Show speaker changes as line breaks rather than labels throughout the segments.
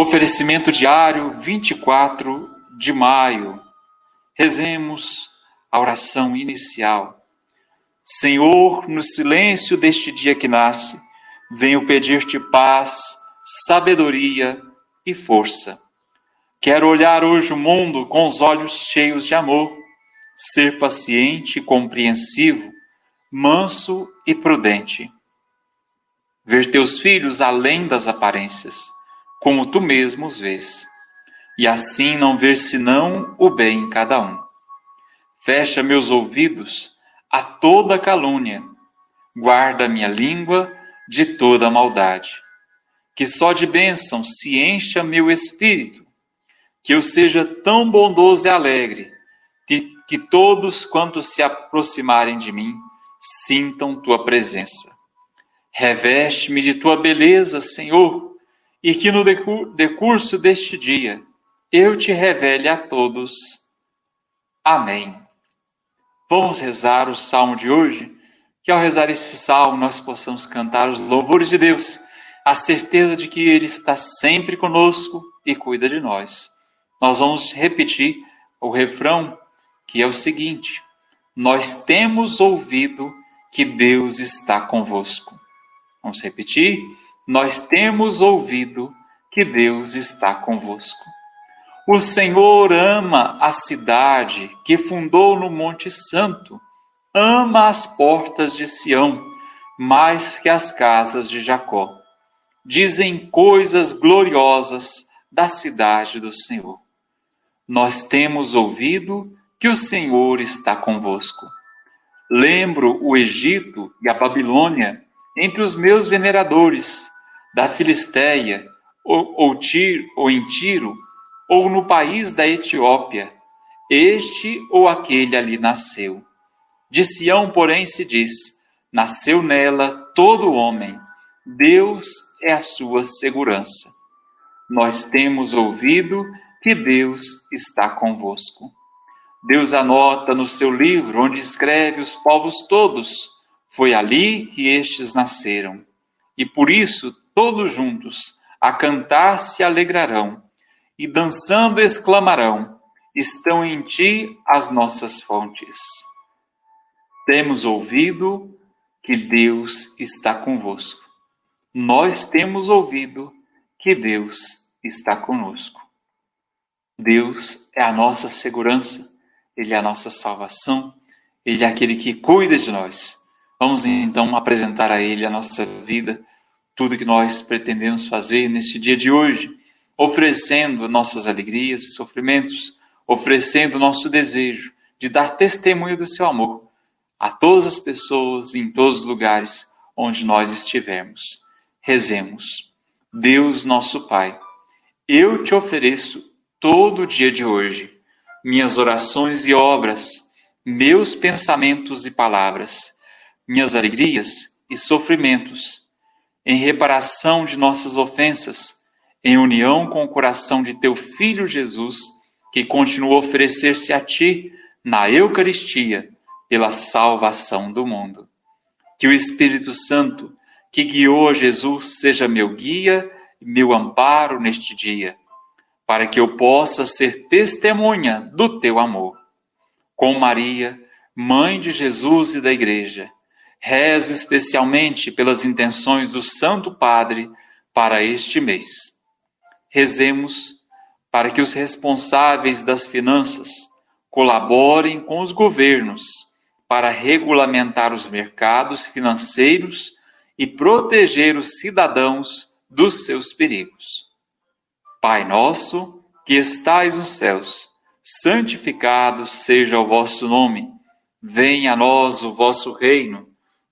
Oferecimento diário 24 de maio. Rezemos a oração inicial. Senhor, no silêncio deste dia que nasce, venho pedir-te paz, sabedoria e força. Quero olhar hoje o mundo com os olhos cheios de amor, ser paciente e compreensivo, manso e prudente. Ver teus filhos além das aparências, como tu mesmo os vês, e assim não ver senão o bem em cada um. Fecha meus ouvidos a toda calúnia, guarda minha língua de toda maldade. Que só de bênção se encha meu espírito, que eu seja tão bondoso e alegre, que, que todos quantos se aproximarem de mim sintam tua presença. Reveste-me de tua beleza, Senhor, e que no decurso deste dia eu te revele a todos. Amém. Vamos rezar o salmo de hoje, que ao rezar esse salmo nós possamos cantar os louvores de Deus, a certeza de que Ele está sempre conosco e cuida de nós. Nós vamos repetir o refrão, que é o seguinte: Nós temos ouvido que Deus está convosco. Vamos repetir? Nós temos ouvido que Deus está convosco. O Senhor ama a cidade que fundou no Monte Santo, ama as portas de Sião mais que as casas de Jacó. Dizem coisas gloriosas da cidade do Senhor. Nós temos ouvido que o Senhor está convosco. Lembro o Egito e a Babilônia entre os meus veneradores, da Filisteia, ou, ou, Tiro, ou em Tiro, ou no país da Etiópia, este ou aquele ali nasceu. De Sião, porém, se diz: nasceu nela todo homem, Deus é a sua segurança. Nós temos ouvido que Deus está convosco. Deus anota no seu livro, onde escreve os povos todos, foi ali que estes nasceram. E por isso, todos juntos, a cantar se alegrarão e dançando exclamarão: Estão em ti as nossas fontes. Temos ouvido que Deus está convosco. Nós temos ouvido que Deus está conosco. Deus é a nossa segurança, Ele é a nossa salvação, Ele é aquele que cuida de nós. Vamos então apresentar a Ele a nossa vida, tudo que nós pretendemos fazer neste dia de hoje oferecendo nossas alegrias e sofrimentos, oferecendo nosso desejo de dar testemunho do seu amor a todas as pessoas em todos os lugares onde nós estivermos. Rezemos. Deus nosso Pai, eu te ofereço todo o dia de hoje minhas orações e obras, meus pensamentos e palavras, minhas alegrias e sofrimentos, em reparação de nossas ofensas em união com o coração de teu Filho Jesus, que continua a oferecer-se a ti na Eucaristia pela salvação do mundo. Que o Espírito Santo, que guiou a Jesus, seja meu guia e meu amparo neste dia, para que eu possa ser testemunha do teu amor. Com Maria, mãe de Jesus e da Igreja, rezo especialmente pelas intenções do Santo Padre para este mês Rezemos para que os responsáveis das finanças colaborem com os governos para regulamentar os mercados financeiros e proteger os cidadãos dos seus perigos. Pai nosso, que estais nos céus, santificado seja o vosso nome. Venha a nós o vosso reino.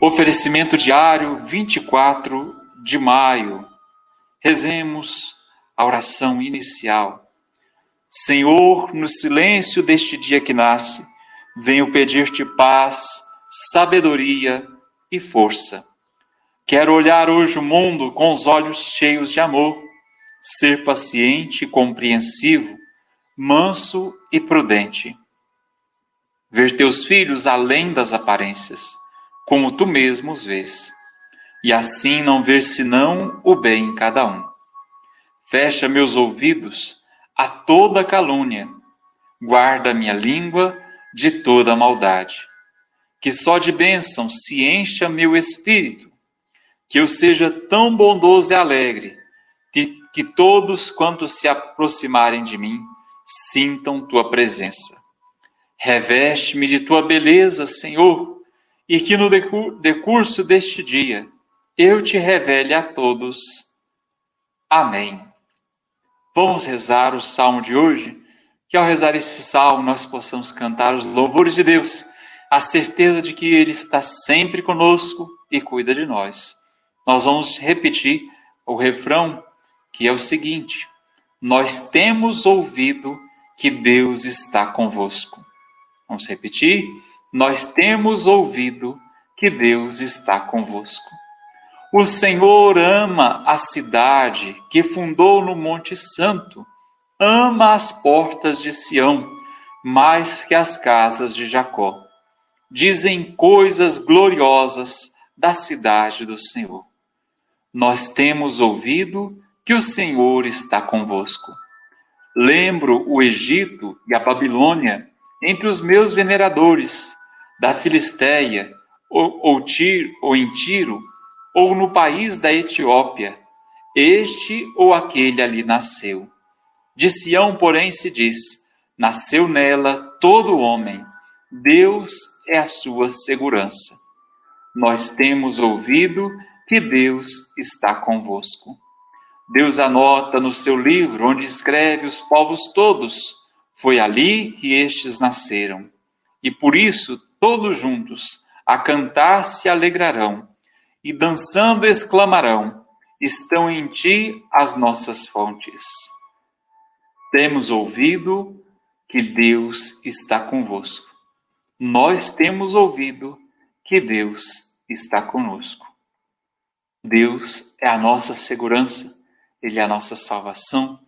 Oferecimento diário 24 de maio. Rezemos a oração inicial. Senhor, no silêncio deste dia que nasce, venho pedir-te paz, sabedoria e força. Quero olhar hoje o mundo com os olhos cheios de amor, ser paciente e compreensivo, manso e prudente. Ver teus filhos além das aparências, como tu mesmo os vês, e assim não ver senão o bem em cada um. Fecha meus ouvidos a toda calúnia, guarda minha língua de toda maldade. Que só de bênção se encha meu espírito, que eu seja tão bondoso e alegre, que, que todos quantos se aproximarem de mim sintam tua presença. Reveste-me de tua beleza, Senhor, e que no decurso deste dia eu te revele a todos. Amém. Vamos rezar o salmo de hoje, que ao rezar esse salmo nós possamos cantar os louvores de Deus, a certeza de que Ele está sempre conosco e cuida de nós. Nós vamos repetir o refrão, que é o seguinte: Nós temos ouvido que Deus está convosco. Vamos repetir? Nós temos ouvido que Deus está convosco. O Senhor ama a cidade que fundou no Monte Santo, ama as portas de Sião, mais que as casas de Jacó. Dizem coisas gloriosas da cidade do Senhor. Nós temos ouvido que o Senhor está convosco. Lembro o Egito e a Babilônia entre os meus veneradores, da Filisteia, ou, ou, Tiro, ou em Tiro, ou no país da Etiópia, este ou aquele ali nasceu. De Sião, porém, se diz: nasceu nela todo homem, Deus é a sua segurança. Nós temos ouvido que Deus está convosco. Deus anota no seu livro, onde escreve os povos todos, foi ali que estes nasceram. E por isso, todos juntos, a cantar se alegrarão e dançando exclamarão: Estão em ti as nossas fontes. Temos ouvido que Deus está convosco. Nós temos ouvido que Deus está conosco. Deus é a nossa segurança, Ele é a nossa salvação,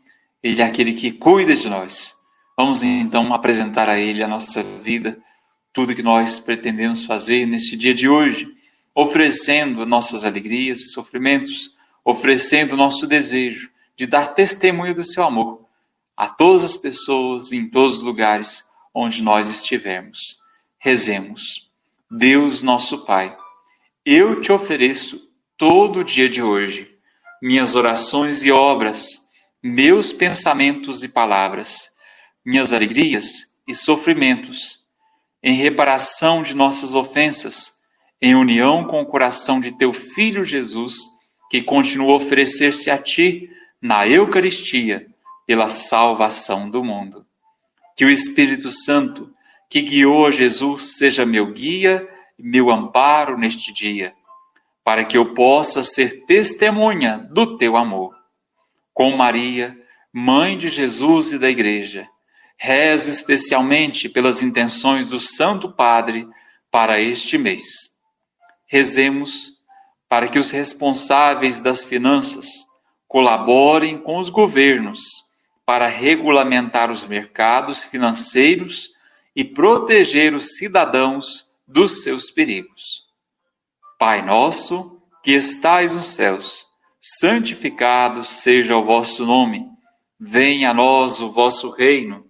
Ele é aquele que cuida de nós. Vamos então apresentar a Ele a nossa vida, tudo que nós pretendemos fazer neste dia de hoje oferecendo nossas alegrias e sofrimentos, oferecendo nosso desejo de dar testemunho do seu amor a todas as pessoas em todos os lugares onde nós estivermos. Rezemos. Deus nosso Pai, eu te ofereço todo o dia de hoje minhas orações e obras, meus pensamentos e palavras, minhas alegrias e sofrimentos, em reparação de nossas ofensas em união com o coração de teu Filho Jesus, que continua a oferecer-se a ti na Eucaristia pela salvação do mundo. Que o Espírito Santo, que guiou Jesus, seja meu guia e meu amparo neste dia, para que eu possa ser testemunha do teu amor. Com Maria, mãe de Jesus e da Igreja, rezo especialmente pelas intenções do Santo Padre para este mês rezemos para que os responsáveis das finanças colaborem com os governos para regulamentar os mercados financeiros e proteger os cidadãos dos seus perigos. Pai nosso, que estais nos céus, santificado seja o vosso nome. Venha a nós o vosso reino.